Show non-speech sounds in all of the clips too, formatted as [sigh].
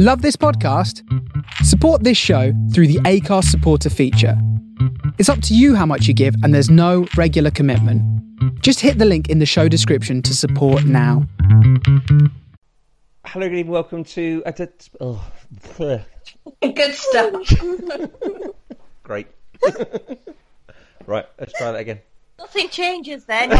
Love this podcast? Support this show through the Anchor supporter feature. It's up to you how much you give, and there's no regular commitment. Just hit the link in the show description to support now. Hello, good evening. Welcome to. Uh, to oh, Good stuff. [laughs] great. [laughs] right, let's try that again. Nothing changes then. [laughs]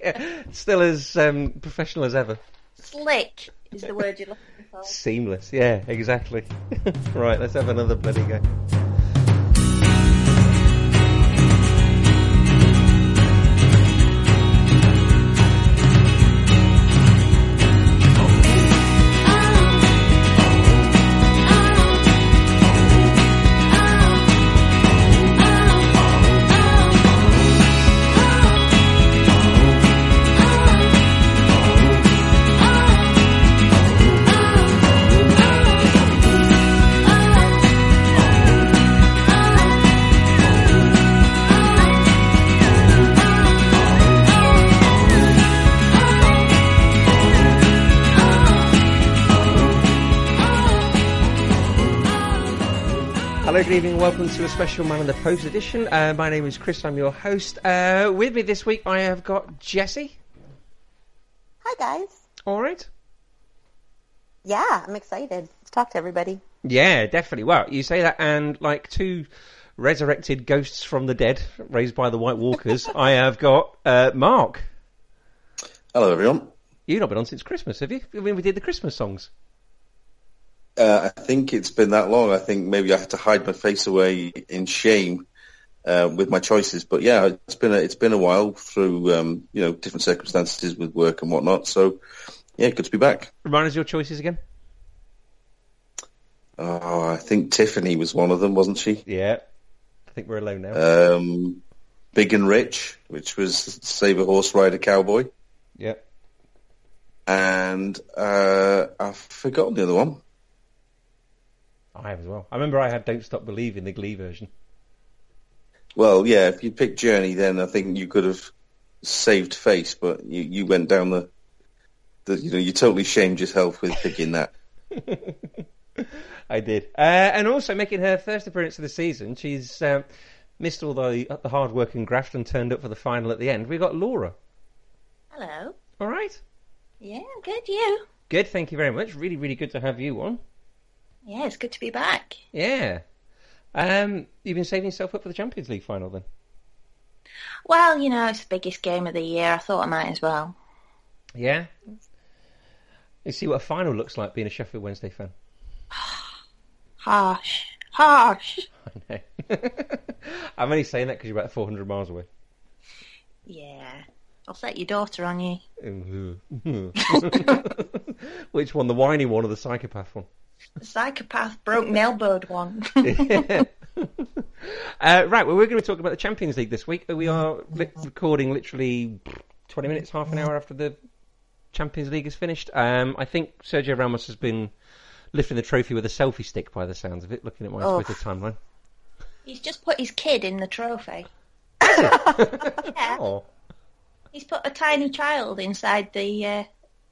yeah, still as um, professional as ever. Slick is the word you're looking for. Seamless. Yeah, exactly. [laughs] right, let's have another bloody go. Hello, good evening. Welcome to a special Man on the Post edition. Uh, my name is Chris. I'm your host. Uh, with me this week, I have got Jesse. Hi guys. All right. Yeah, I'm excited to talk to everybody. Yeah, definitely. Well, you say that, and like two resurrected ghosts from the dead, raised by the White Walkers, [laughs] I have got uh, Mark. Hello, everyone. You've not been on since Christmas, have you? I mean, we did the Christmas songs. Uh, I think it's been that long. I think maybe I had to hide my face away in shame uh, with my choices. But yeah, it's been a, it's been a while through um, you know different circumstances with work and whatnot. So yeah, good to be back. Remind us your choices again. Oh, I think Tiffany was one of them, wasn't she? Yeah, I think we're alone now. Um, Big and Rich, which was Save a Horse Rider Cowboy, yeah. and uh, I've forgotten the other one. I have as well. I remember I had "Don't Stop Believing" the Glee version. Well, yeah, if you picked Journey, then I think you could have saved face, but you, you went down the, the, you know, you totally shamed yourself with picking that. [laughs] I did, uh, and also making her first appearance of the season. She's um, missed all the the hard work and graft and turned up for the final at the end. We got Laura. Hello. All right, Yeah, I'm good. You? good. Thank you very much. Really, really good to have you on. Yeah, it's good to be back. Yeah. Um, you've been saving yourself up for the Champions League final then? Well, you know, it's the biggest game of the year. I thought I might as well. Yeah. You see what a final looks like being a Sheffield Wednesday fan. [sighs] Harsh. Harsh. [laughs] I know. [laughs] I'm only saying that because you're about 400 miles away. Yeah. I'll set your daughter on you. [laughs] Which one, the whiny one or the psychopath one? The psychopath broke elbowed one. [laughs] Uh, right, well, we're going to talk about the Champions League this week. We are li- recording literally 20 minutes, half an hour after the Champions League is finished. Um, I think Sergio Ramos has been lifting the trophy with a selfie stick by the sounds of it, looking at my Oh. Twitter timeline. He's just put his kid in the trophy. [laughs] yeah. Oh, He's put a tiny child inside the uh,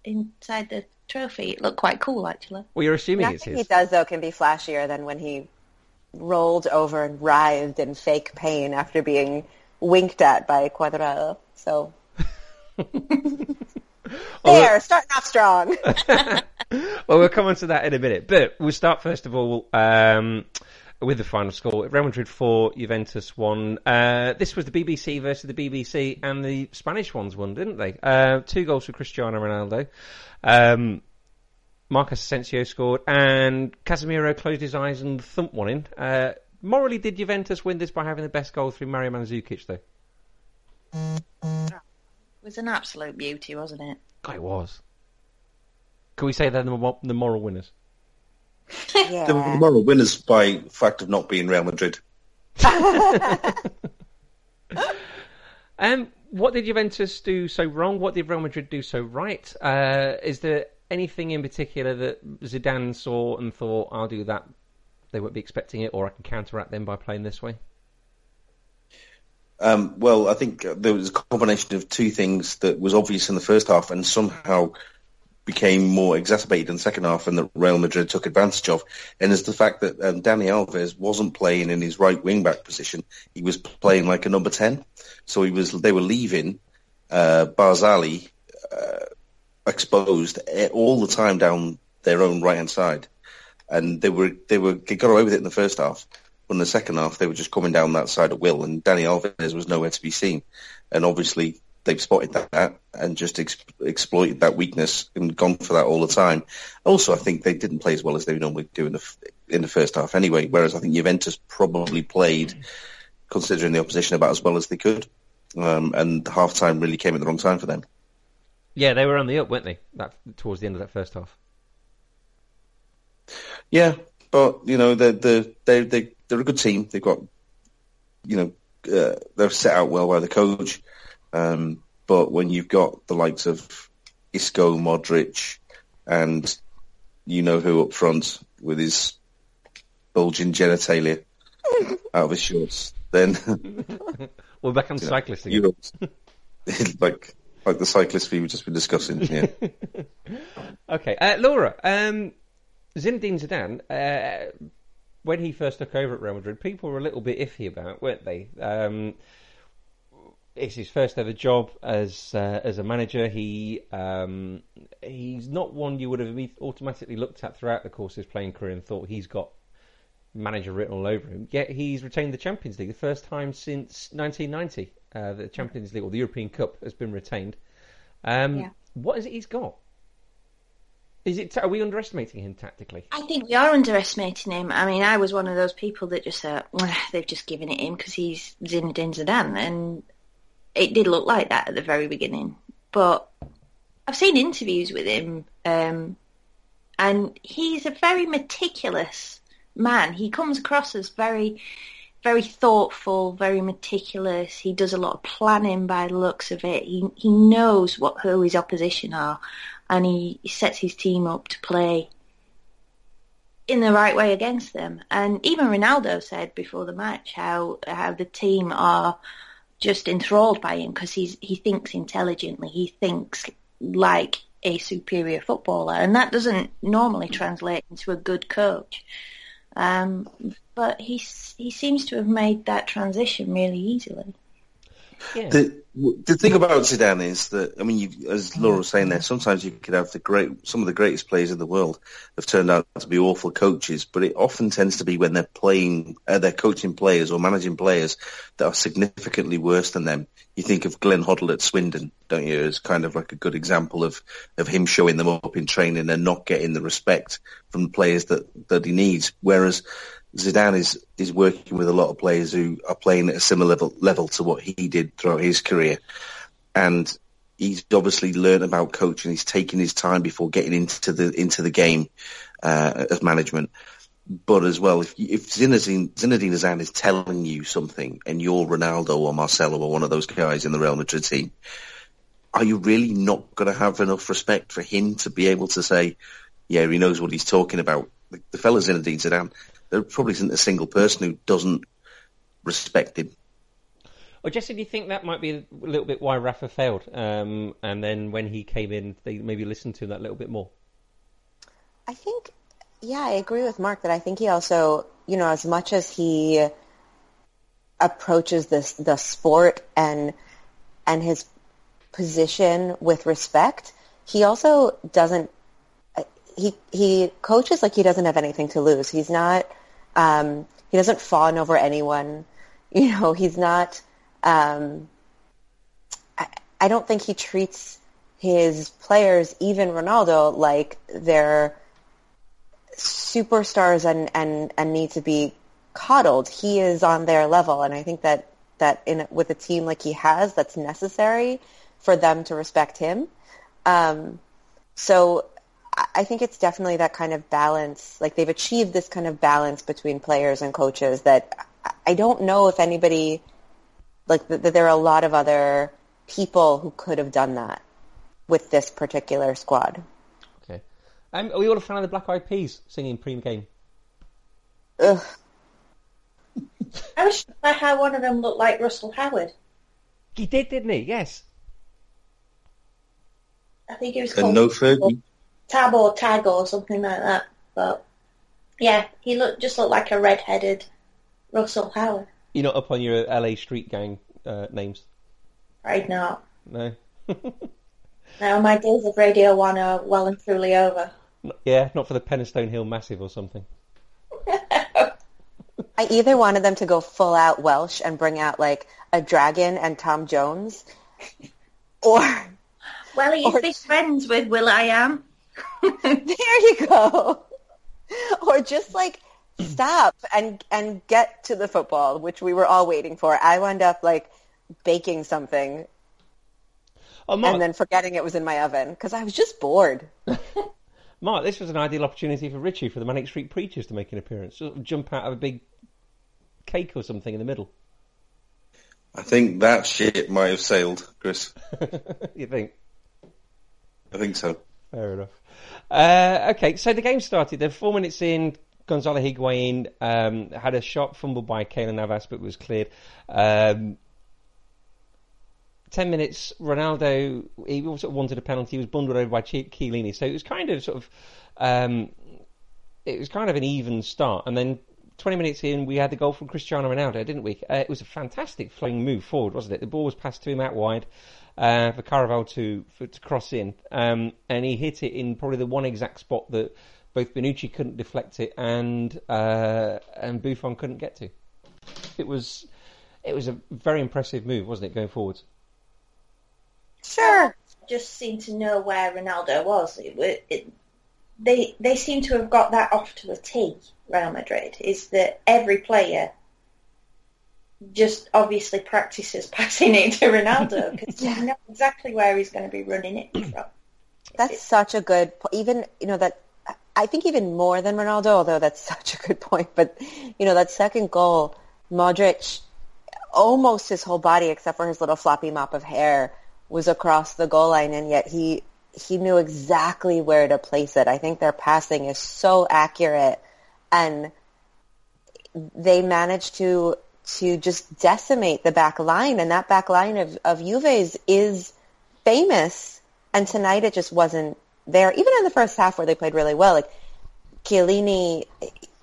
inside the trophy. It looked quite cool, actually. well, you're assuming it's Nothing he does though can be flashier than when he rolled over and writhed in fake pain after being winked at by Cuadrado. So [laughs] there, starting off strong. [laughs] Well, we'll come on to that in a minute. But we'll start first of all um, with the final score. Real Madrid 4, Juventus 1. Uh, this was the BBC versus the BBC, and the Spanish ones won, didn't they? Uh, two goals for Cristiano Ronaldo. Um, Marcus Asensio scored, and Casemiro closed his eyes and thumped one in. Uh, morally, did Juventus win this by having the best goal through Mario Mandzukic, though? It was an absolute beauty, wasn't it? God, it was. Can we say they're the, the moral winners? Yeah. The moral winners by fact of not being Real Madrid. [laughs] Um, what did Juventus do so wrong? What did Real Madrid do so right? Uh, is there anything in particular that Zidane saw and thought, I'll do that? They won't be expecting it, or I can counteract them by playing this way. Um, well, I think uh, there was a combination of two things that was obvious in the first half and somehow became more exacerbated in the second half and that Real Madrid took advantage of, and is the fact that um, Dani Alves wasn't playing in his right wing back position; he was playing like a number ten. So he was. They were leaving uh, Barzagli uh, exposed all the time down their own right hand side, and they were they were they got away with it in the first half. But in the second half, they were just coming down that side at will, and Dani Alves was nowhere to be seen. And obviously, they've spotted that and just ex- exploited that weakness and gone for that all the time. Also, I think they didn't play as well as they normally do in the f- in the first half anyway. Whereas I think Juventus probably played, considering the opposition, about as well as they could. Um, and the half time really came at the wrong time for them. Yeah, they were on the up, weren't they? That towards the end of that first half. Yeah, but you know they they they they they're a good team. They've got you know uh, they're set out well by the coach. Um, but when you've got the likes of Isco, Modric, and you know who up front with his bulging genitalia out of his shorts, then [laughs] We're back on cyclists again. [laughs] like like the cyclist we've just been discussing. Yeah. [laughs] Okay, uh, Laura. Um, Zinedine Zidane, uh, when he first took over at Real Madrid, people were a little bit iffy about, weren't they? Um, it's his first ever job as uh, as a manager. He um, he's not one you would have automatically looked at throughout the course of his playing career and thought he's got manager written all over him. Yet he's retained the Champions League the first time since 1990. Uh, the Champions League or the European Cup has been retained. Um, Yeah. What is it he's got? Is it? Are we underestimating him tactically? I think we are underestimating him. I mean, I was one of those people that just thought, well, they've just given it him because he's Zinedine Zidane, and it did look like that at the very beginning. But I've seen interviews with him, um, and he's a very meticulous man. He comes across as very, very thoughtful, very meticulous. He does a lot of planning by the looks of it. He he knows what who his opposition are, and he, he sets his team up to play in the right way against them. And even Ronaldo said before the match how how the team are just enthralled by him because he's he thinks intelligently. He thinks like a superior footballer, and that doesn't normally translate into a good coach. Um, but he he seems to have made that transition really easily. Yeah. The the thing about Zidane is that I mean, you, as Laura was saying there, sometimes you could have the great some of the greatest players in the world have turned out to be awful coaches, but it often tends to be when they're playing, uh, they're coaching players or managing players that are significantly worse than them. You think of Glenn Hoddle at Swindon, don't you? As kind of like a good example of of him showing them up in training and not getting the respect from the players that that he needs. Whereas Zidane is is working with a lot of players who are playing at a similar level level to what he did throughout his career, and he's obviously learned about coaching. He's taken his time before getting into the into the game uh, as management. But as well, if if Zinedine, Zinedine Zidane is telling you something, and you're Ronaldo or Marcelo or one of those guys in the Real Madrid team, are you really not going to have enough respect for him to be able to say, "Yeah, he knows what he's talking about"? The, the fella Zinedine Zidane, there probably isn't a single person who doesn't respect him. Well, Jesse, do you think that might be a little bit why Rafa failed? Um, and then when he came in, they maybe listened to him that little bit more. I think, yeah, I agree with Mark that I think he also, you know, as much as he approaches this the sport and and his position with respect, he also doesn't. He he coaches like he doesn't have anything to lose. He's not. Um, he doesn't fawn over anyone. You know, he's not. Um, I, I don't think he treats his players, even Ronaldo, like they're superstars and, and, and need to be coddled. He is on their level, and I think that that in with a team like he has, that's necessary for them to respect him. Um, so I- I think it's definitely that kind of balance. Like they've achieved this kind of balance between players and coaches that I- I don't know if anybody like that, that there are a lot of other people who could have done that with this particular squad. Okay. Um, are we all a fan of the Black Eyed Peas singing pre-game? Ugh. I was shocked by how one of them looked like Russell Howard. He did, didn't he? Yes. I think it was And called no Fergie. Tab or Tag or something like that. But yeah, he looked just looked like a red-headed Russell Howard. You're not up on your LA street gang uh, names? Right now. No. Now [laughs] my days of Radio 1 are well and truly over. yeah, not for the Penistone Hill Massive or something. [laughs] I either wanted them to go full out Welsh and bring out like a dragon and Tom Jones, or Well, he's Or- big friends with Will I Am. [laughs] there you go, or just like stop and and get to the football, which we were all waiting for. I wound up like baking something Oh, Mark, and then forgetting it was in my oven because I was just bored. [laughs] Mark, this was an ideal opportunity for Richie for the Manic Street Preachers to make an appearance. Sort of jump out of a big cake or something in the middle. I think that shit might have sailed, Chris. [laughs] you think? I think so. Fair enough. Uh, okay, so the game started. Then four minutes in, Gonzalo Higuain um, had a shot fumbled by Keylor Navas, but was cleared. Um, Ten minutes, Ronaldo he sort of wanted a penalty. He was bundled over by Chi- Chiellini, so it was kind of sort of um, it was kind of an even start. And then 20 minutes in, we had the goal from Cristiano Ronaldo, didn't we? Uh, it was a fantastic flowing move forward, wasn't it? The ball was passed to him out wide uh, for Carvajal to for, to cross in, um, and he hit it in probably the one exact spot that both Bonucci couldn't deflect it and uh, and Buffon couldn't get to. It was it was a very impressive move, wasn't it, going forwards? Sure. Just seemed to know where Ronaldo was. It, it, they they seem to have got that off to a tee. Real Madrid is that every player just obviously practices passing it to Ronaldo because Yeah. you know exactly where he's going to be running it from. That's such a good even you know that I think even more than Ronaldo, although that's [laughs] such a good point. But you know that second goal, Modric, almost his whole body except for his little floppy mop of hair was across the goal line, and yet he he knew exactly where to place it. I think their passing is so accurate, and they managed to to just decimate the back line, and that back line of of Juve's is famous. And tonight it just wasn't there. Even in the first half where they played really well, like Chiellini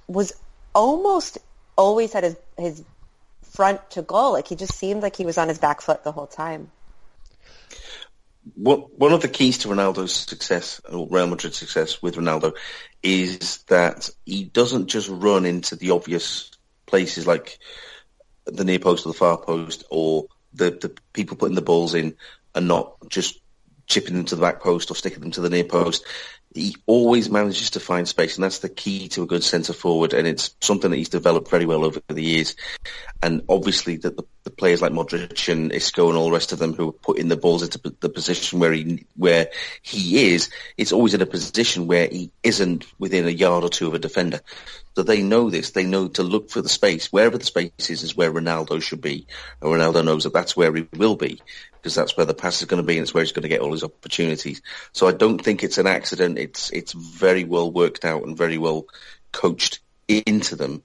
was almost always had his his front to goal. Like he just seemed like he was on his back foot the whole time. One of the keys to Ronaldo's success, or Real Madrid's success with Ronaldo, is that he doesn't just run into the obvious places like the near post or the far post, or the, the people putting the balls in and not just chipping them to the back post or sticking them to the near post. He always manages to find space, and that's the key to a good centre forward. And it's something that he's developed very well over the years. And obviously, that the, the players like Modric and Isco and all the rest of them who are putting the balls into the position where he where he is, it's always in a position where he isn't within a yard or two of a defender. So they know this. They know to look for the space. Wherever the space is, is where Ronaldo should be. And Ronaldo knows that that's where he will be because that's where the pass is going to be and it's where he's going to get all his opportunities. So I don't think it's an accident. It's it's very well worked out and very well coached into them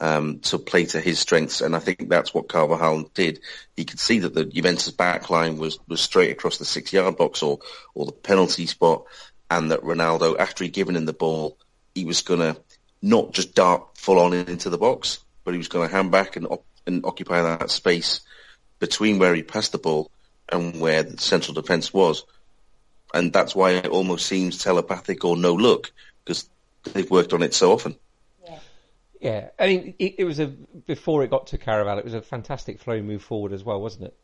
um, to play to his strengths. And I think that's what Carvajal did. He could see that the Juventus back line was, was straight across the six yard box or, or the penalty spot and that Ronaldo, after he'd given him the ball, he was going to not just dart full on into the box, but he was going to hand back and, and occupy that space between where he passed the ball and where the central defence was. And that's why it almost seems telepathic or no look because they've worked on it so often. Yeah, I mean, it, it was a before it got to Carvajal, it was a fantastic flow move forward as well, wasn't it?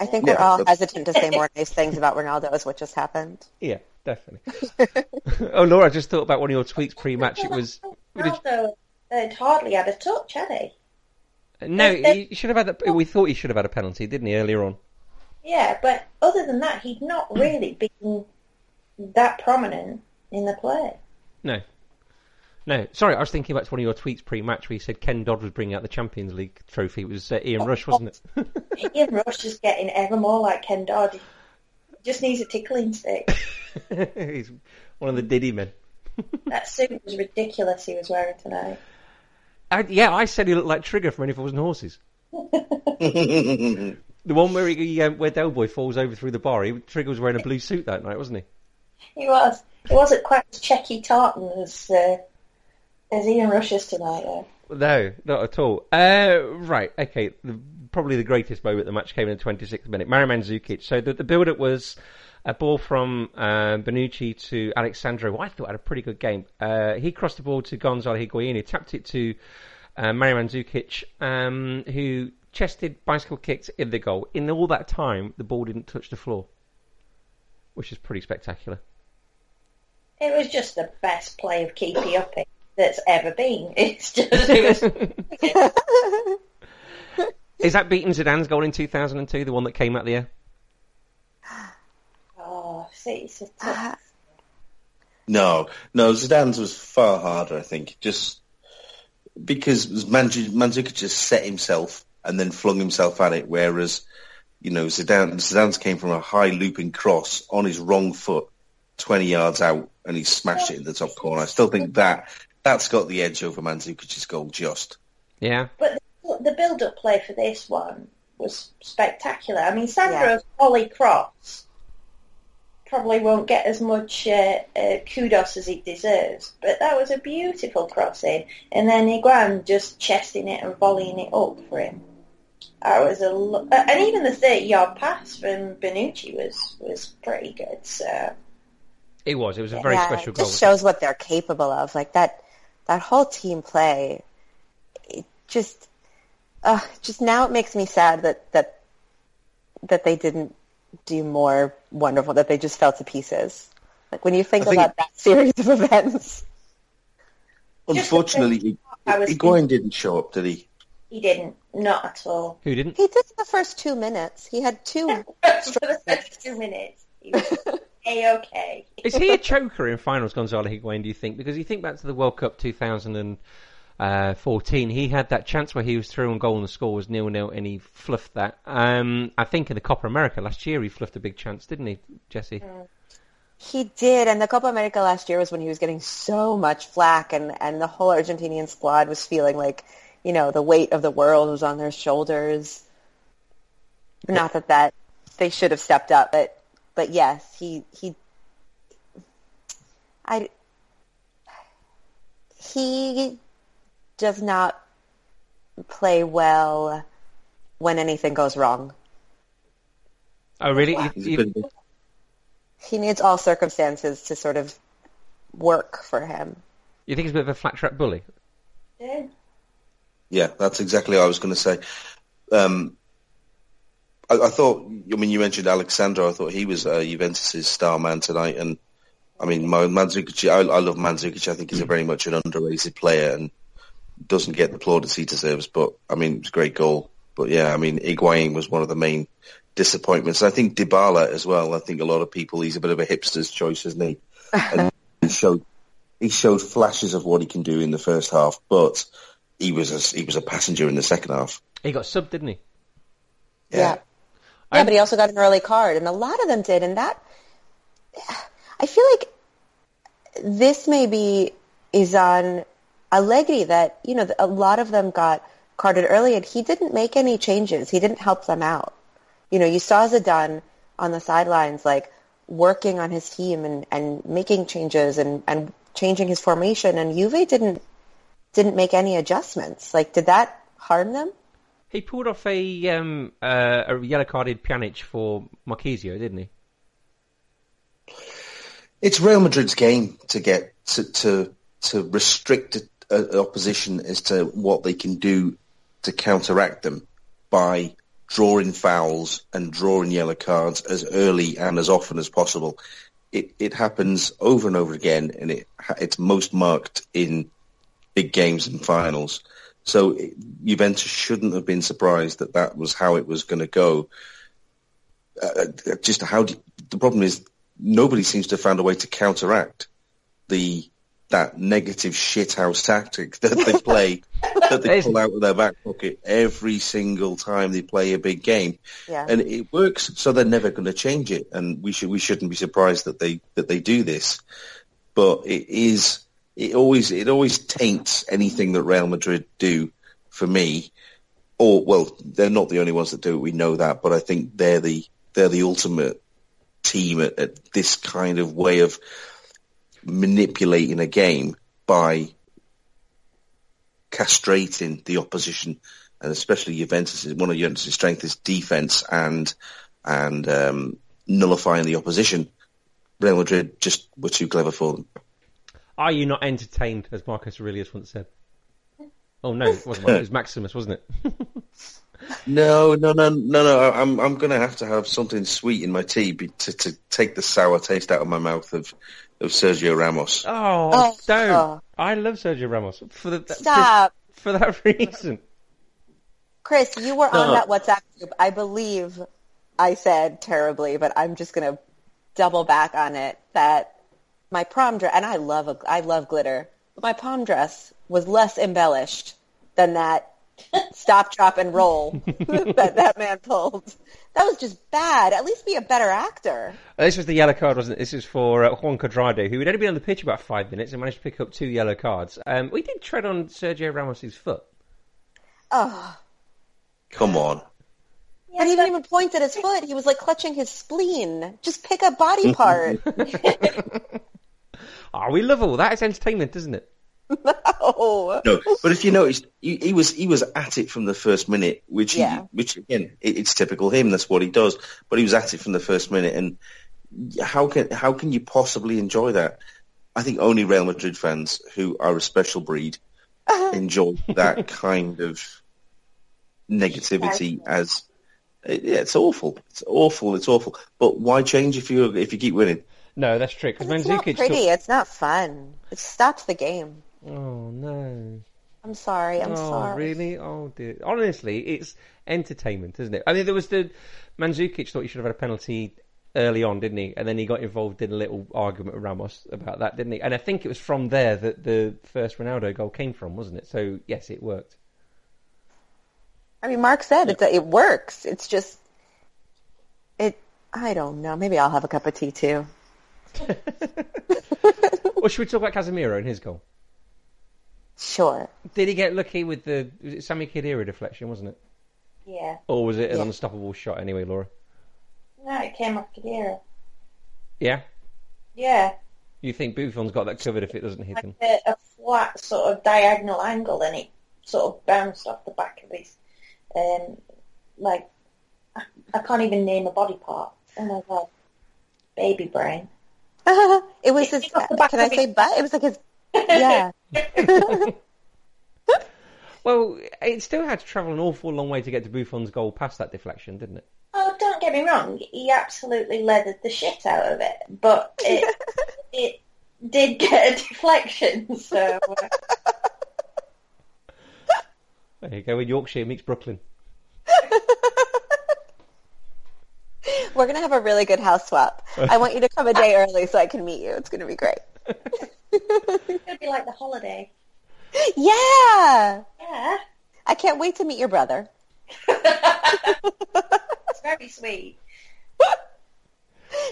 I think Yeah, we're all that's- hesitant to say more nice things about Ronaldo as what just happened. Yeah, definitely. [laughs] oh, Laura, I just thought about one of your tweets pre-match. It was [laughs] Ronaldo had hardly had a touch, had he? Uh, no, he should have had. A, we thought he should have had a penalty, didn't he, earlier on? Yeah, but other than that, he'd not really been that prominent in the play. No, no. Sorry, I was thinking back to one of your tweets pre-match where you said Ken Dodd was bringing out the Champions League trophy. It was uh, Ian Rush, wasn't it? [laughs] Ian Rush is getting ever more like Ken Dodd. He just needs a tickling stick. [laughs] He's one of the Diddy men. [laughs] That suit was ridiculous he was wearing tonight. I, yeah, I said he looked like Trigger from Only Fools and Horses. The one where he, um, where Del Boy falls over through the bar. He, Trigger was wearing a blue suit that night, wasn't he? He was. It wasn't quite as checky tartan as uh, as he in is tonight, though. No, not at all. Uh, right, okay. The, probably the greatest moment of the match came in the 26th minute. Mario Mandzukic. So the, the build-up was a ball from uh, Bonucci to Alex Sandro, who I thought had a pretty good game. Uh, he crossed the ball to Gonzalo Higuain, who tapped it to uh, Mario Mandzukic, um, who chested, bicycle kicked in the goal. In all that time, the ball didn't touch the floor, which is pretty spectacular. It was just the best play of keepy upping that's ever been. [laughs] It's just it was, [laughs] Is that beating Zidane's goal in 2002, the one that came out the air? [sighs] oh, see, it's a tough. Ah, No, no, Zidane's was far harder, I think, just because Mandzukic Mandzukic just set himself and then flung himself at it, whereas, you know, Zidane, Zidane's came from a high looping cross on his wrong foot, 20 yards out, and he smashed it in the top corner. I still think that, that's got the edge over Mandzukic's goal just. Yeah. But the, the build-up play for this one was spectacular. I mean, Sandro's volley cross probably won't get as much uh, uh, kudos as it deserves, but that was a beautiful crossing. And then Higuain just chesting it and volleying it up for him. That was a lo- uh, and even the 30-yard pass from Bonucci was was pretty good. So It was. It was a very yeah, special it goal. just shows what they're capable of. Like that, that whole team play. It just, uh, just now it makes me sad that that that they didn't do more wonderful. That they just fell to pieces. Like when you think, think- about that series of events. Unfortunately, I was Higuain didn't show up, did he? he didn't, not at all. Who didn't? He did in the first two minutes. He had two. [laughs] for the first two minutes, he was [laughs] a-okay. Is he a choker in finals, Gonzalo Higuain, do you think? Because you think back to the World Cup 2014, he had that chance where he was through on goal and the score was nil-nil and he fluffed that. Um, I think in the Copa America last year he fluffed a big chance, didn't he, Jesse? He did, and the Copa America last year was when he was getting so much flack, and and the whole Argentinian squad was feeling like, you know, the weight of the world was on their shoulders. Not that that they should have stepped up, but but yes, he he. I. He does not play well when anything goes wrong. Oh, really? You- He's a you- bit of a- He needs all circumstances to sort of work for him. you think he's a bit of a flat track bully? Yeah. Yeah, that's exactly what I was going to say. Um, I, I thought, I mean, you mentioned Alex Sandro. I thought he was uh, Juventus' star man tonight. And, I mean, my, Mandzukic, I, I love Mandzukic. I think he's a very much an underrated player and doesn't get the plaudits he deserves. But, I mean, it was a great goal. But, yeah, I mean, Higuain was one of the main disappointments. I think Dybala as well. I think a lot of people, he's a bit of a hipster's choice, isn't he? And he showed, he showed flashes of what he can do in the first half, but he was a, he was a passenger in the second half. He got subbed, didn't he? Yeah. Yeah, I'm- but he also got an early card, and a lot of them did, and that I feel like this maybe is on Allegri that you know a lot of them got carded early, and he didn't make any changes. He didn't help them out. You know, you saw Zidane on the sidelines, like working on his team and, and making changes and, and changing his formation, and Juve didn't didn't make any adjustments. Like, did that harm them? He pulled off a um, uh, a yellow carded Pjanic for Marchisio, didn't he? It's Real Madrid's game to get to to, to restrict uh, opposition as to what they can do to counteract them by drawing fouls and drawing yellow cards as early and as often as possible. It it happens over and over again, and it it's most marked in big games and finals. So Juventus shouldn't have been surprised that that was how it was going to go. Uh, just how do, the problem is nobody seems to have found a way to counteract the that negative shithouse tactic [laughs] that they play [laughs] that they pull out of their back pocket every single time they play a big game, Yeah. and it works. So they're never going to change it, and we should we shouldn't be surprised that they that they do this. But it is it always it always taints anything that Real Madrid do for me or well, they're not the only ones that do it. We know that, but I think they're the they're the ultimate team at, at this kind of way of manipulating a game by castrating the opposition, and especially Juventus. One of Juventus' strength is defense and and um, nullifying the opposition. Real Madrid just were too clever for them. Are you not entertained, as Marcus Aurelius once said? [laughs] Oh no, it wasn't. Marcus, it was Maximus, wasn't it? [laughs] No, no, no, no, no. I- I'm I'm going to have to have something sweet in my tea be, to to take the sour taste out of my mouth of of Sergio Ramos. Oh, Oh, don't! oh. I love Sergio Ramos for the for- Stop. for, that [laughs] reason. Chris, you were on No. that WhatsApp group. I believe I said terribly, but I'm just going to double back on it that my prom dress, and I love a, I love glitter, but my prom dress was less embellished than that [laughs] stop, drop, and roll [laughs] that that man pulled. That was just bad. At least be a better actor. This was the yellow card, wasn't it? This is for uh, Juan Cuadrado, who had only been on the pitch about five minutes and managed to pick up two yellow cards. Um, we did tread on Sergio Ramos's foot. Oh, Come on. and he didn't even point at his foot. He was like clutching his spleen. Just pick a body [laughs] part. Oh, we love all that. It's entertainment, isn't it? [laughs] oh. No, but if you noticed, he, he was he was at it from the first minute, which Yeah. he, which again, it, it's typical him. That's what he does. But he was at it from the first minute, and how can how can you possibly enjoy that? I think only Real Madrid fans who are a special breed [laughs] enjoy that kind of negativity. As yeah, it's awful. It's awful. It's awful. But why change if you if you keep winning? No, that's true. Because It's not pretty. It's not fun. It stops the game. Oh no. I'm sorry. I'm oh, sorry. really? Oh, dear. Honestly, it's entertainment, isn't it? I mean, there was the Mandzukic thought he should have had a penalty early on, didn't he? And then he got involved in a little argument with Ramos about that, didn't he? And I think it was from there that the first Ronaldo goal came from, wasn't it? So yes, it worked. I mean, Mark said it. It works. It's just it. I don't know. Maybe I'll have a cup of tea too. [laughs] Or should we talk about Casemiro and his goal? Sure. Did he get lucky with the was it Sami Khedira deflection, wasn't it? Yeah. Or was it an Yeah. unstoppable shot anyway, Laura? No, it came off Khedira. Yeah. Yeah. You think Buffon's got that covered if it doesn't hit Like him? a, a flat sort of diagonal angle and it sort of bounced off the back of his, um, like, I, I can't even name a body part. Oh my god. Baby brain. [laughs] it was his. It's off the back Can I say his- butt? It was like his. [laughs] Yeah. [laughs] Well, it still had to travel an awful long way to get to Buffon's goal past that deflection, didn't it? Oh, don't get me wrong. He absolutely leathered the shit out of it, but it it did get a deflection. So uh, There you go. In Yorkshire meets Brooklyn. We're gonna have a really good house swap. I want you to come a day early so I can meet you. It's gonna be great. it's gonna be like the holiday. Yeah. Yeah, I can't wait to meet your brother. it's very sweet.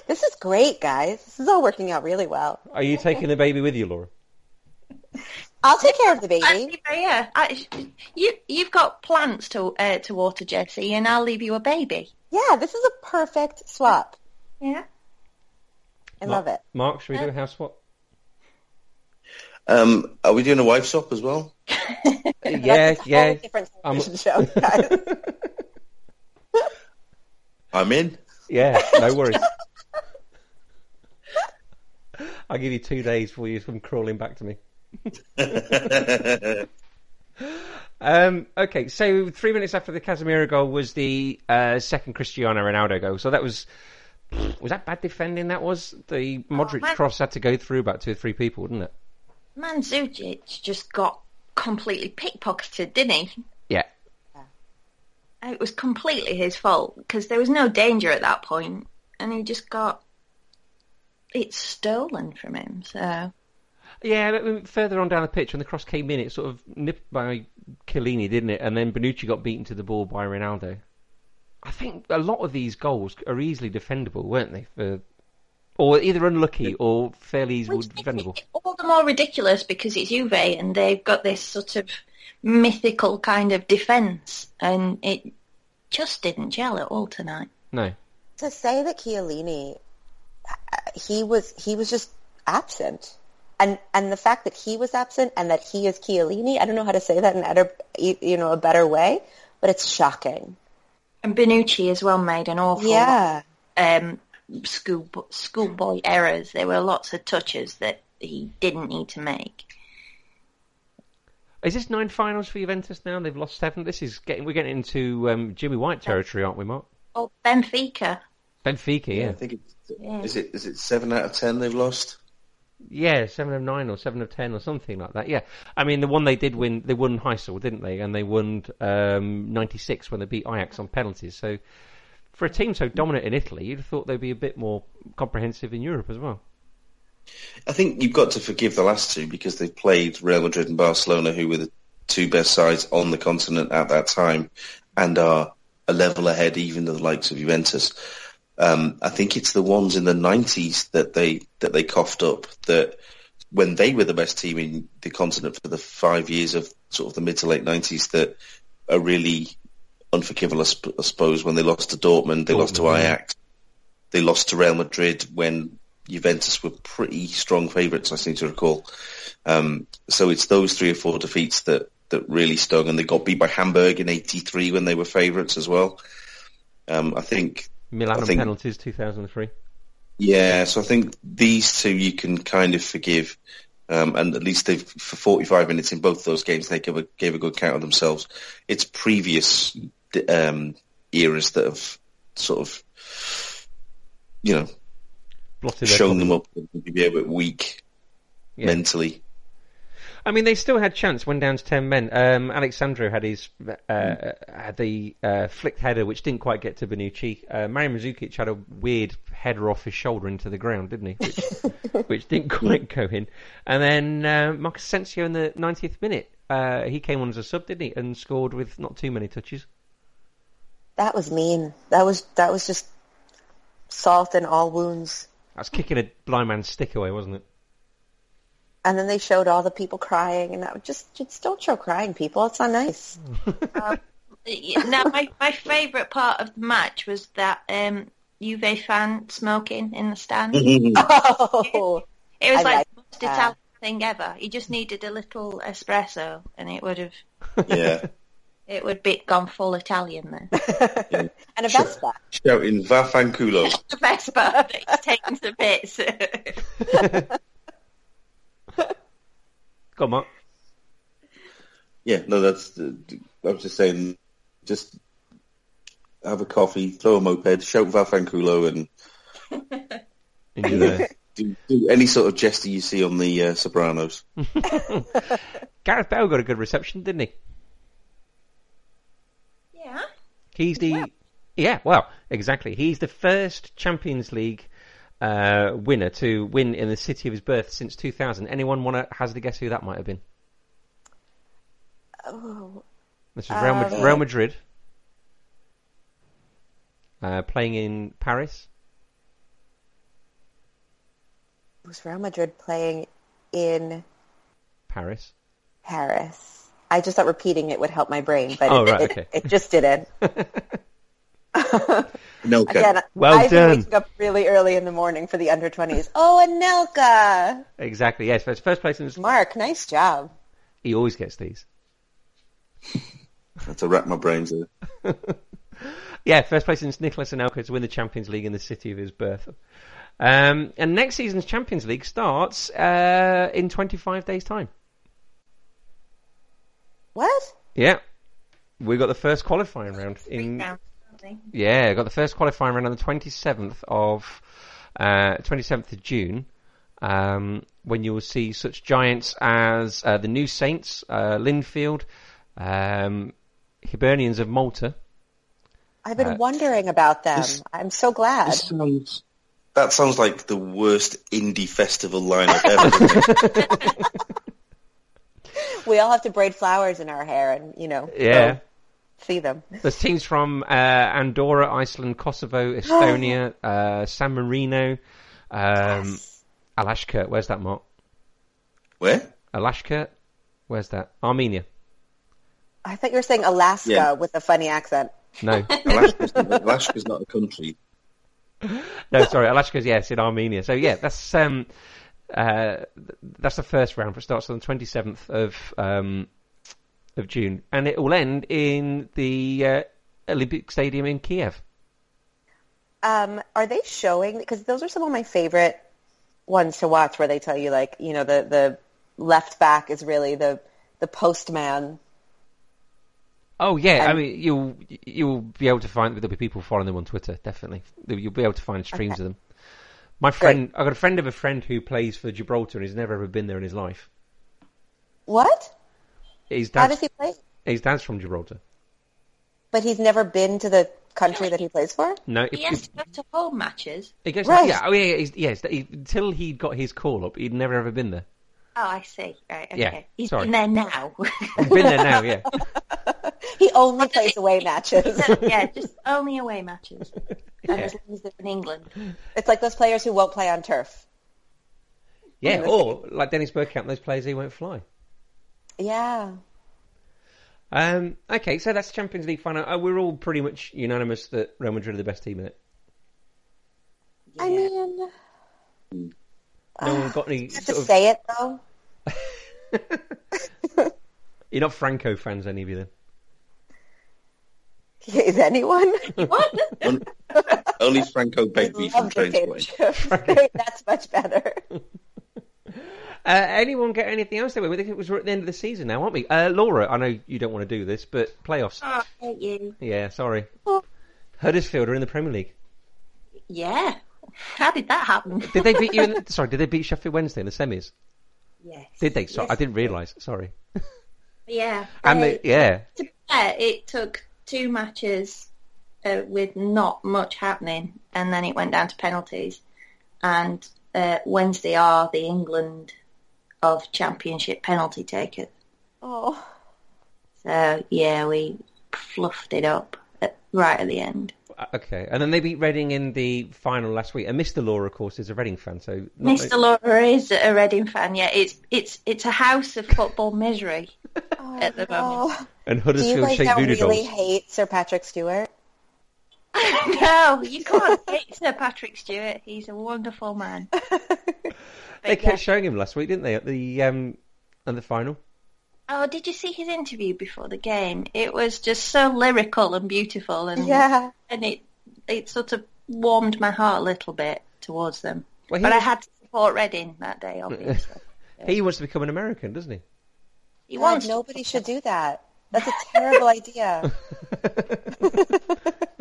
This is great, guys. This is all working out really well. Are you taking the baby with you, Laura? I'll take care of the baby. Actually, yeah, I, you you've got plants to uh, to water, Jesse, and I'll leave you a baby. Yeah, this is a perfect swap. Yeah. I love it. Mark, should we do a house swap? Um, are we doing a wife swap as well? yeah, [laughs] That's yeah. whole different Um, television show, guys. [laughs] I'm in. Yeah, no [laughs] worries. I'll give you two days before you come crawling back to me. Um, okay, so three minutes after the Casemiro goal was the uh, second Cristiano Ronaldo goal. So that was was that bad defending? That was the Modric man. cross had to go through about two or three people, didn't it? Mandzukic just got completely pickpocketed, didn't he? Yeah, It was completely his fault because there was no danger at that point, and he just got it stolen from him. So yeah. But further on down the pitch, when the cross came in, it sort of nipped by Chiellini, didn't it? And then Bonucci got beaten to the ball by Ronaldo. I think a lot of these goals are easily defendable, weren't they? For or either unlucky or fairly easily Which makes defendable. it all the more ridiculous because it's Juve and they've got this sort of mythical kind of defence, and it just didn't gel at all tonight. No. To say that Chiellini, uh, he was he was just absent, and and the fact that he was absent and that he is Chiellini, I don't know how to say that in a, you know a better way, but it's shocking. And Bonucci as well made an awful Yeah. um, school schoolboy errors. There were lots of touches that he didn't need to make. Is this nine finals for Juventus now? They've lost seven. This is getting we're getting into um, Jimmy White territory, aren't we, Mark? Oh, Benfica. Benfica, yeah. I think it's, Yeah. is it is it seven out of ten they've lost? Yeah, seven of nine or seven of ten or something like that. Yeah, I mean the one they did win, they won Heysel, didn't they? And they won um, ninety six when they beat Ajax on penalties. So for a team so dominant in Italy, you'd have thought they'd be a bit more comprehensive in Europe as well. I think you've got to forgive the last two because they played Real Madrid and Barcelona, who were the two best sides on the continent at that time, and are a level ahead even of the likes of Juventus. Um, I think it's the ones in the '90s that they that they coughed up that when they were the best team in the continent for the five years of sort of the mid to late '90s that are really unforgivable. I, sp- I suppose when they lost to Dortmund, they lost to Dortmund. Ajax, they lost to Real Madrid when Juventus were pretty strong favourites, I seem to recall. Um, so it's those three or four defeats that, that really stung, and they got beat by Hamburg in '83 when they were favourites as well. Um, I think, Milan think- penalties, two thousand and three. yeah. So I think these two you can kind of forgive, um, and at least they've for 45 minutes in both those games they gave a, gave a good count of themselves. It's previous um, eras that have sort of, you know, Blotted shown them up to be a bit weak Yeah. mentally. I mean, they still had chance. Went down to ten men. Um, Alex Sandro had his uh, had the uh, flicked header, which didn't quite get to Bonucci. Uh, Mario Mandzukic had a weird header off his shoulder into the ground, didn't he? Which, [laughs] which didn't quite go in. And then uh, Marcus Asensio in the 90th minute, uh, he came on as a sub, didn't he, and scored with not too many touches. That was mean. That was that was just salt in all wounds. That's kicking a blind man's stick away, wasn't it? And then they showed all the people crying, and that was just just don't show crying, people. It's not nice. [laughs] now, my, my favourite part of the match was that um, Juve fan smoking in the stand. [laughs] [laughs] It oh, was I like like the most that. Italian thing ever. He just needed a little espresso, and it would have yeah, it would be gone full Italian then. and a Vespa. shouting "Vaffanculo." the best part of it, he's taken to bits. Go on, Mark. Yeah, no, that's. Uh, I was just saying, just have a coffee, throw a moped, shout "Vaffanculo," and Into the- [laughs] do, do any sort of gesture you see on the uh, Sopranos. [laughs] Gareth Bale got a good reception, didn't he? yeah. He's the yeah, well, exactly. He's the first Champions League uh, winner to win in the city of his birth since 2000. Anyone want to hazard a guess who that might have been? Oh, This is Real, Mad- Uh, Real Madrid uh, playing in Paris. was Real Madrid playing in Paris. Paris? I just thought repeating it would help my brain, but Oh, it, right, it, okay. it just didn't. [laughs] No, Again, Well I've done. been waking up really early in the morning for the under twenties. Oh, Anelka, Exactly. Yes, first, first place in. The, Mark, nice job. he always gets these. had to rack my brains there. [laughs] Yeah, first place since Nicolas Anelka to win the Champions League in the city of his birth. Um, and next season's Champions League starts uh, in 25 days' time. What? Yeah. We got the first qualifying round in Round, something. yeah, got the first qualifying round on the 27th of uh, 27th of June. Um, when you will see such giants as uh, the New Saints, uh, Linfield, um, Hibernians of Malta. I've been Uh, wondering about them. this- I'm so glad. Sounds, that sounds like the worst indie festival lineup ever. [laughs] [laughs] We all have to braid flowers in our hair and, you know, Yeah. go see them. There's teams from uh, Andorra, Iceland, Kosovo, [gasps] Estonia, uh, San Marino, um, Alashkert. Where's that, Mark? Where? Alashkert? Where's that? Armenia. I thought you were saying Alaska Yeah. with a funny accent. No, [laughs] Alaska's, Alaska's not a country. no, sorry, Alashka's yes in Armenia. So yeah, that's um, uh, that's the first round. It starts on the twenty seventh of um, of June, and it will end in the uh, Olympic Stadium in Kiev. Um, are they showing? Because those are some of my favorite ones to watch, where they tell you like, you know, the the left back is really the the postman. Oh yeah, I mean you'll you'll be able to find there'll be people following them on Twitter. Definitely, you'll be able to find streams Okay. of them. My friend, I've got a friend of a friend who plays for Gibraltar and he's never ever been there in his life. What? His How does he play? his dad's from Gibraltar. But he's never been to the country that he plays for. No, He it, has to go to home matches. it goes Right. yeah, oh yeah, yeah, he's, yes. He, until he got his call up, he'd never ever been there. Oh, I see. Right, okay. Yeah, He's sorry. in there now. He's been there now, yeah. [laughs] He only plays away [laughs] matches. yeah, just only away matches. [laughs] And Yeah. as long as they're in England. It's like those players who won't play on turf. Yeah, or like Dennis Bergkamp, those players who won't fly. Yeah. Um, okay, so that's Champions League final. Uh, we're all pretty much unanimous that Real Madrid are the best team in it. I mean, No one got any you have to of. say it though. [laughs] You're not Franco fans, any of you then? [laughs] Is anyone? What? [laughs] Only Franco Begbie from Love the That's much better. Uh, anyone get anything else? They were it was at the end of the season now, aren't we? Uh, Laura, I know you don't want to do this, but playoffs. Oh, I hate you. Yeah, sorry. Oh. Huddersfield are in the Premier League. Yeah. How did that happen? Did they beat you? In the, [laughs] sorry, did they beat Sheffield Wednesday in the semis? Yes. Did they? Sorry, Yes. I didn't realise. Sorry. Yeah. [laughs] And Uh, they, yeah, to be fair, it took two matches uh, with not much happening, and then it went down to penalties. And uh, Wednesday are the England of Championship penalty takers. Oh. So yeah, we fluffed it up at, right at the end. Uh, okay. And then they beat Reading in the final last week. And Mr. Law, of course, is a Reading fan, so not Mr. Laura is a Reading fan. Yeah, it's it's it's a house of football misery [laughs] at the moment. Oh. and Do you Huddersfield guys shaped now really dolls. hate Sir Patrick Stewart? [laughs] no, you can't hate Sir Patrick Stewart. He's a wonderful man. [laughs] They kept yeah. showing him last week, didn't they? At the um, at the final. Oh, did you see his interview before the game? It was just so lyrical and beautiful, and Yeah. and it it sort of warmed my heart a little bit towards them. Well, he But I had to support Reading that day, obviously. [laughs] He wants to become an American, doesn't he? He God, wants nobody should do that. That's a terrible idea. [laughs]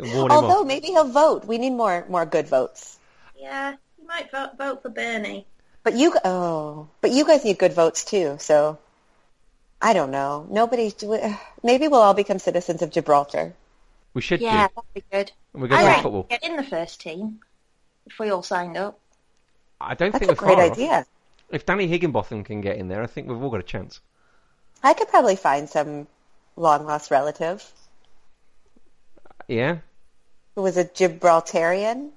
[laughs] Although off. maybe he'll vote. We need more more good votes. Yeah, he might vote vote for Bernie. But you oh, but you guys need good votes too. So I don't know. Nobody. [sighs] Maybe we'll all become citizens of Gibraltar. We should Yeah, do. that'd be good. And we're going to play football. get in the first team if we all signed up. I don't That's think a we're great far off. idea. If Danny Higginbotham can get in there, I think we've all got a chance. I could probably find some long lost relative Yeah. who was a Gibraltarian.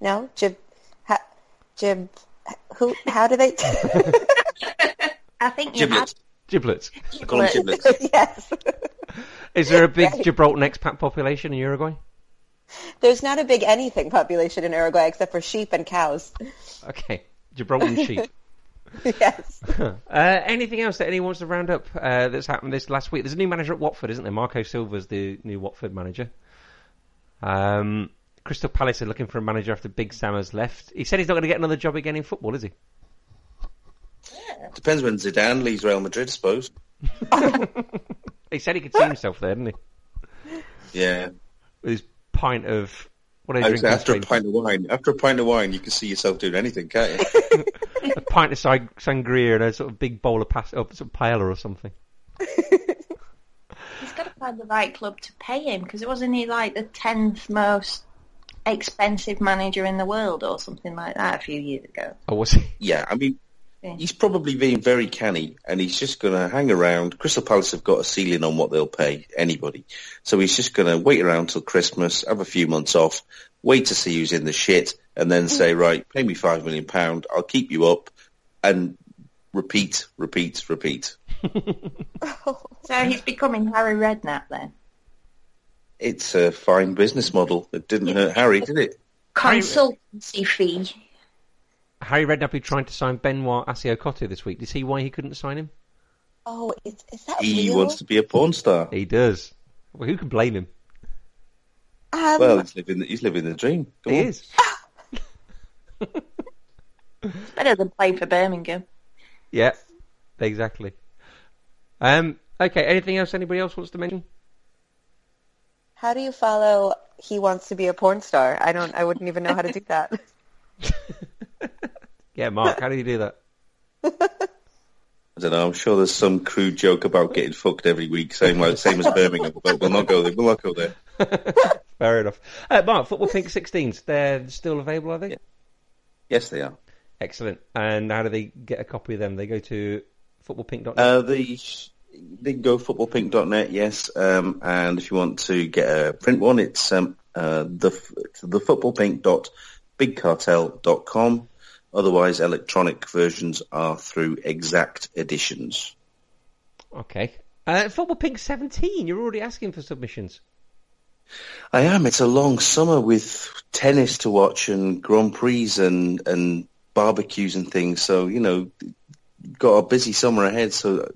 No, Gib, ha, Gib. Who? How do they? [laughs] I think you Giblets. Giblets. I call them Giblets. giblets. [laughs] yes. Is there a big Right. Gibraltar expat population in Uruguay? There's not a big anything population in Uruguay except for sheep and cows. Okay. Gibraltar sheep. [laughs] yes. uh, anything else that anyone wants to round up uh, that's happened this last week? There's a new manager at Watford, isn't there? Marco Silva's the new Watford manager. Um, Crystal Palace are looking for a manager after Big Sam has left. He said he's not going to get another job again in football, is he? Depends when Zidane leaves Real Madrid, I suppose. [laughs] He said he could see himself there, didn't he? Yeah. With his pint of what are they I drinking? after a pint of wine, after a pint of wine, you can see yourself doing anything, can't you? [laughs] a pint of sangria and a sort of big bowl of pasta, or sort of paella or something. [laughs] He's got to find the right club to pay him because it wasn't he like the tenth most expensive manager in the world or something like that a few years ago? Or was he? yeah, I mean, Yeah. he's probably being very canny, and he's just going to hang around. Crystal Palace have got a ceiling on what they'll pay anybody, so he's just going to wait around till Christmas, have a few months off, wait to see who's in the shit, and then say, mm. right, pay me five million pound, I'll keep you up, and repeat, repeat, repeat. [laughs] So he's becoming Harry Redknapp then. It's a fine business model. It didn't hurt Harry, did it? Consultancy fee. Harry Redknapp be trying to sign Benoit Assou-Ekotto this week. Do you see why he couldn't sign him? Oh, is, is that He real? wants to be a porn star. He does. Well, who can blame him? Um, Well, he's living he's living the dream. Go He on. is. It's [laughs] better than playing for Birmingham. Yeah, exactly. Um, okay, anything else anybody else wants to mention? How do you follow? He wants to be a porn star. I don't. I wouldn't even know how to do that. [laughs] Yeah, Mark, how do you do that? I don't know. I'm sure there's some crude joke about getting fucked every week, same like, same as Birmingham, but we'll not go there. We'll not go there. [laughs] Fair enough. Uh, Mark, Football Pink 16s, they're still available, are they? Yes, they are. Excellent. And how do they get a copy of them? They go to footballpink.net. Uh, the they can go footballpink.net, yes. Um, and if you want to get a print one, it's um, uh, the the footballpink.bigcartel.com. Otherwise, electronic versions are through Exact Editions. okay. Uh, Football Pink 17, you're already asking for submissions. I am. It's a long summer with tennis to watch and Grand Prix and and barbecues and things. So you know, got a busy summer ahead. So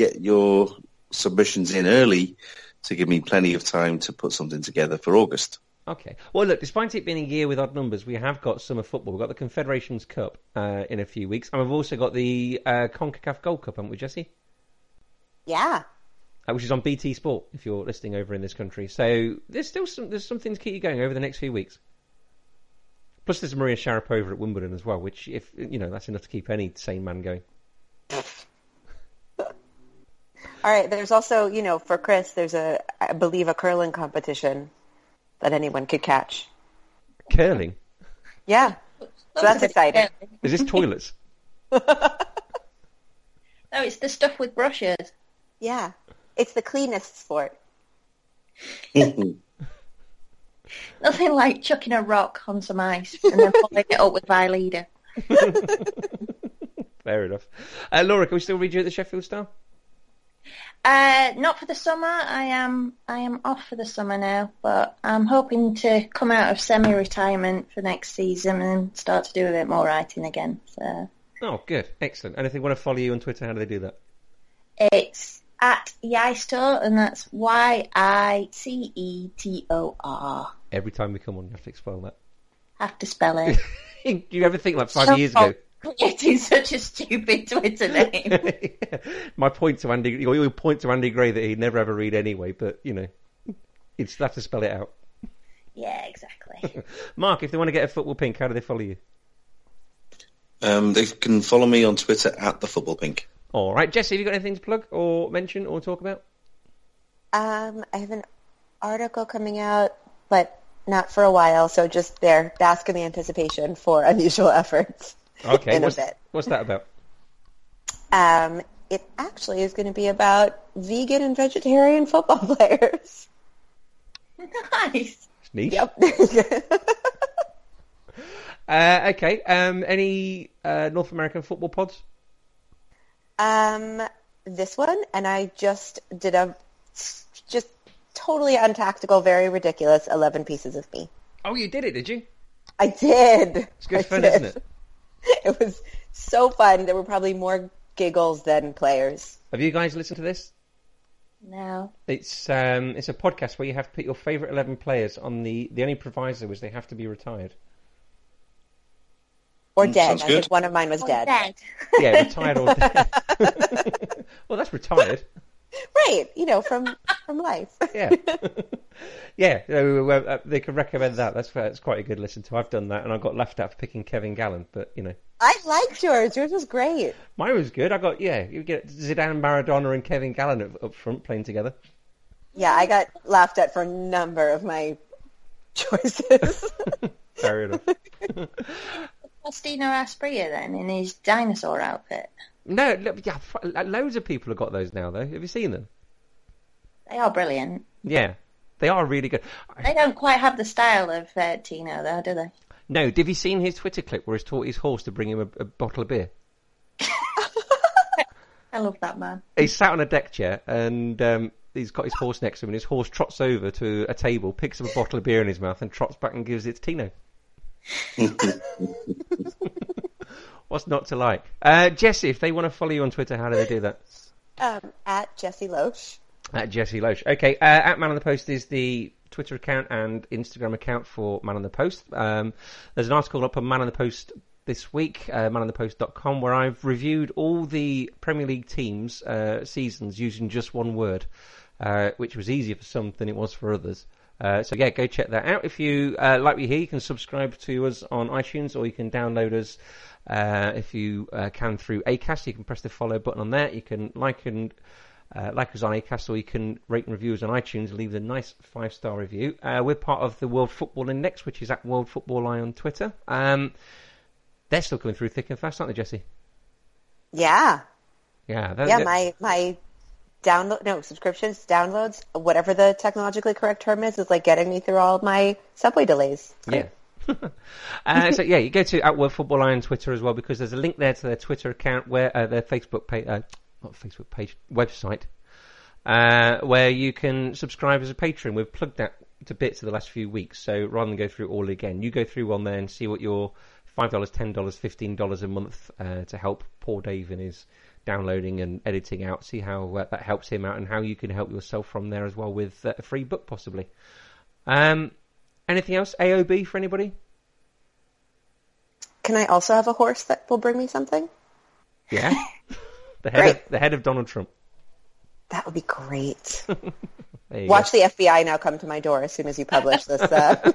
get your submissions in early to give me plenty of time to put something together for August. Okay. Well, look, despite it being a year with odd numbers, we have got summer football. We've got the Confederations Cup uh, in a few weeks, and we've also got the uh, CONCACAF Gold Cup, haven't we, Jesse? Yeah. Uh, which is on BT Sport if you're listening over in this country. So there's still some there's something to keep you going over the next few weeks. Plus, there's Maria Sharapova at Wimbledon as well, which if you know that's enough to keep any sane man going. All right. There's also, you know, for Chris, there's a, I believe, a curling competition that anyone could catch. Curling Yeah. So that's exciting. is this toilets? [laughs] No, it's the stuff with brushes. Yeah. It's the cleanest sport. [laughs] Nothing like chucking a rock on some ice and then following it up with Vileda. [laughs] Fair enough. Uh, Laura, can we still read you at the Sheffield Star? Uh, not for the summer. I am I am off for the summer now, but I'm hoping to come out of semi-retirement for next season and start to do a bit more writing again. So Oh, good, excellent. And if they want to follow you on Twitter, how do they do that? it's at Yicetor, and that's Y I C E T O R. Every time we come on, you have to explain that. Have to spell it. Do [laughs] you ever think like five So years ago? Creating such a stupid Twitter name. [laughs] My point to Andy, your, your point to Andy Gray that he'd never ever read anyway, but you know, it's have to spell it out. yeah, exactly. [laughs] Mark, if they want to get a football pink, how do they follow you? um, they can follow me on Twitter at the Football Pink. All right, Jesse, have you got anything to plug or mention or talk about? Um, I have an article coming out, but not for a while. So just there, bask in the anticipation for unusual [laughs] efforts. Okay, in a what's, bit. what's that about? Um, it actually is going to be about vegan and vegetarian football [laughs] players. nice. It's niche. Yep. [laughs] Uh, okay. Um, any uh, North American football pods? um, this one, and I just did a just totally untactical, very ridiculous 11 pieces of me. Oh, you did it, did you? I did. It's good I fun, did. isn't it? [laughs] It was so fun. There were probably more giggles than players. Have you guys listened to this? No. It's um, it's a podcast where you have to put your favourite eleven players on the the only proviso is they have to be retired. Or Mm, dead. I good. think one of mine was Or dead. dead. Yeah, retired or dead. [laughs] well, that's retired. Right. You know, from from life. [laughs] Yeah, [laughs] yeah. uh, uh, they can recommend that. That's that's quite a good listen to. I've done that, and I got laughed at for picking Kevin Gallen, but you know, I liked yours. Yours was great. mine was good. I got yeah. You get Zidane, Maradona, and Kevin Gallen up, up front playing together. Yeah, I got laughed at for a number of my [laughs] choices. Fair enough. Faustino Asprilla then in his dinosaur outfit. No, look, yeah, f- loads of people have got those now. Though, have you seen them? They are brilliant. Yeah, they are really good. They don't quite have the style of uh, Tino though, do they? No, have you seen his Twitter clip where he's taught his horse to bring him a, a bottle of beer? [laughs] I love that man. He's sat on a deck chair and um, he's got his horse next to him, and his horse trots over to a table, picks up a bottle of beer in his mouth, and trots back and gives it to Tino. [laughs] What's not to like? Uh, Jesse, if they want to follow you on Twitter, how do they do that? Um, at Jesse Loesch. At Jesse Loesch. Okay, uh, at Man on the Post is the Twitter account and Instagram account for Man on the Post. Um, there's an article up on Man on the Post this week, uh, manonthepost.com, where I've reviewed all the Premier League teams' uh, seasons using just one word, uh, which was easier for some than it was for others. Uh, so yeah, go check that out. If you uh, like you hear, you can subscribe to us on iTunes, or you can download us uh, if you uh, can through Acast. You can press the follow button on there. You can like and uh, like us on Acast, or you can rate and review us on iTunes leave a nice five star review. Uh, we're part of the World Football Index, which is at World Football Eye on Twitter. Um, they're still coming through thick and fast, aren't they, Jesse? Yeah. Yeah. Yeah, my, my download, no, subscriptions, downloads, whatever the technologically correct term is, is like getting me through all of my subway delays. Yeah. [laughs] uh, so yeah, you go to at World Football Eye on Twitter as well because there's a link there to their Twitter account where uh, their Facebook page, uh, not Facebook page, website, uh, where you can subscribe as a patron. We've plugged that to bits of the last few weeks, so rather than go through all again, you go through one there and see what your five dollars, ten dollars, fifteen dollars a month uh, to help poor Dave in his downloading and editing out. See how uh, that helps him out and how you can help yourself from there as well with uh, a free book possibly. Um, anything else? AOB for anybody? Can I also have a horse that will bring me something? Yeah. [laughs] The head, of, the head of Donald Trump. That would be great. [laughs] Watch the FBI now come to my door as soon as you publish this. Uh...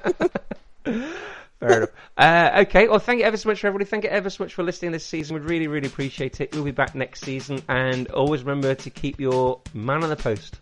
[laughs] Fair enough. Uh, okay, well, thank you ever so much for everybody. Thank you ever so much for listening this season. We'd really, really appreciate it. We'll be back next season. And always remember to keep your man on the post.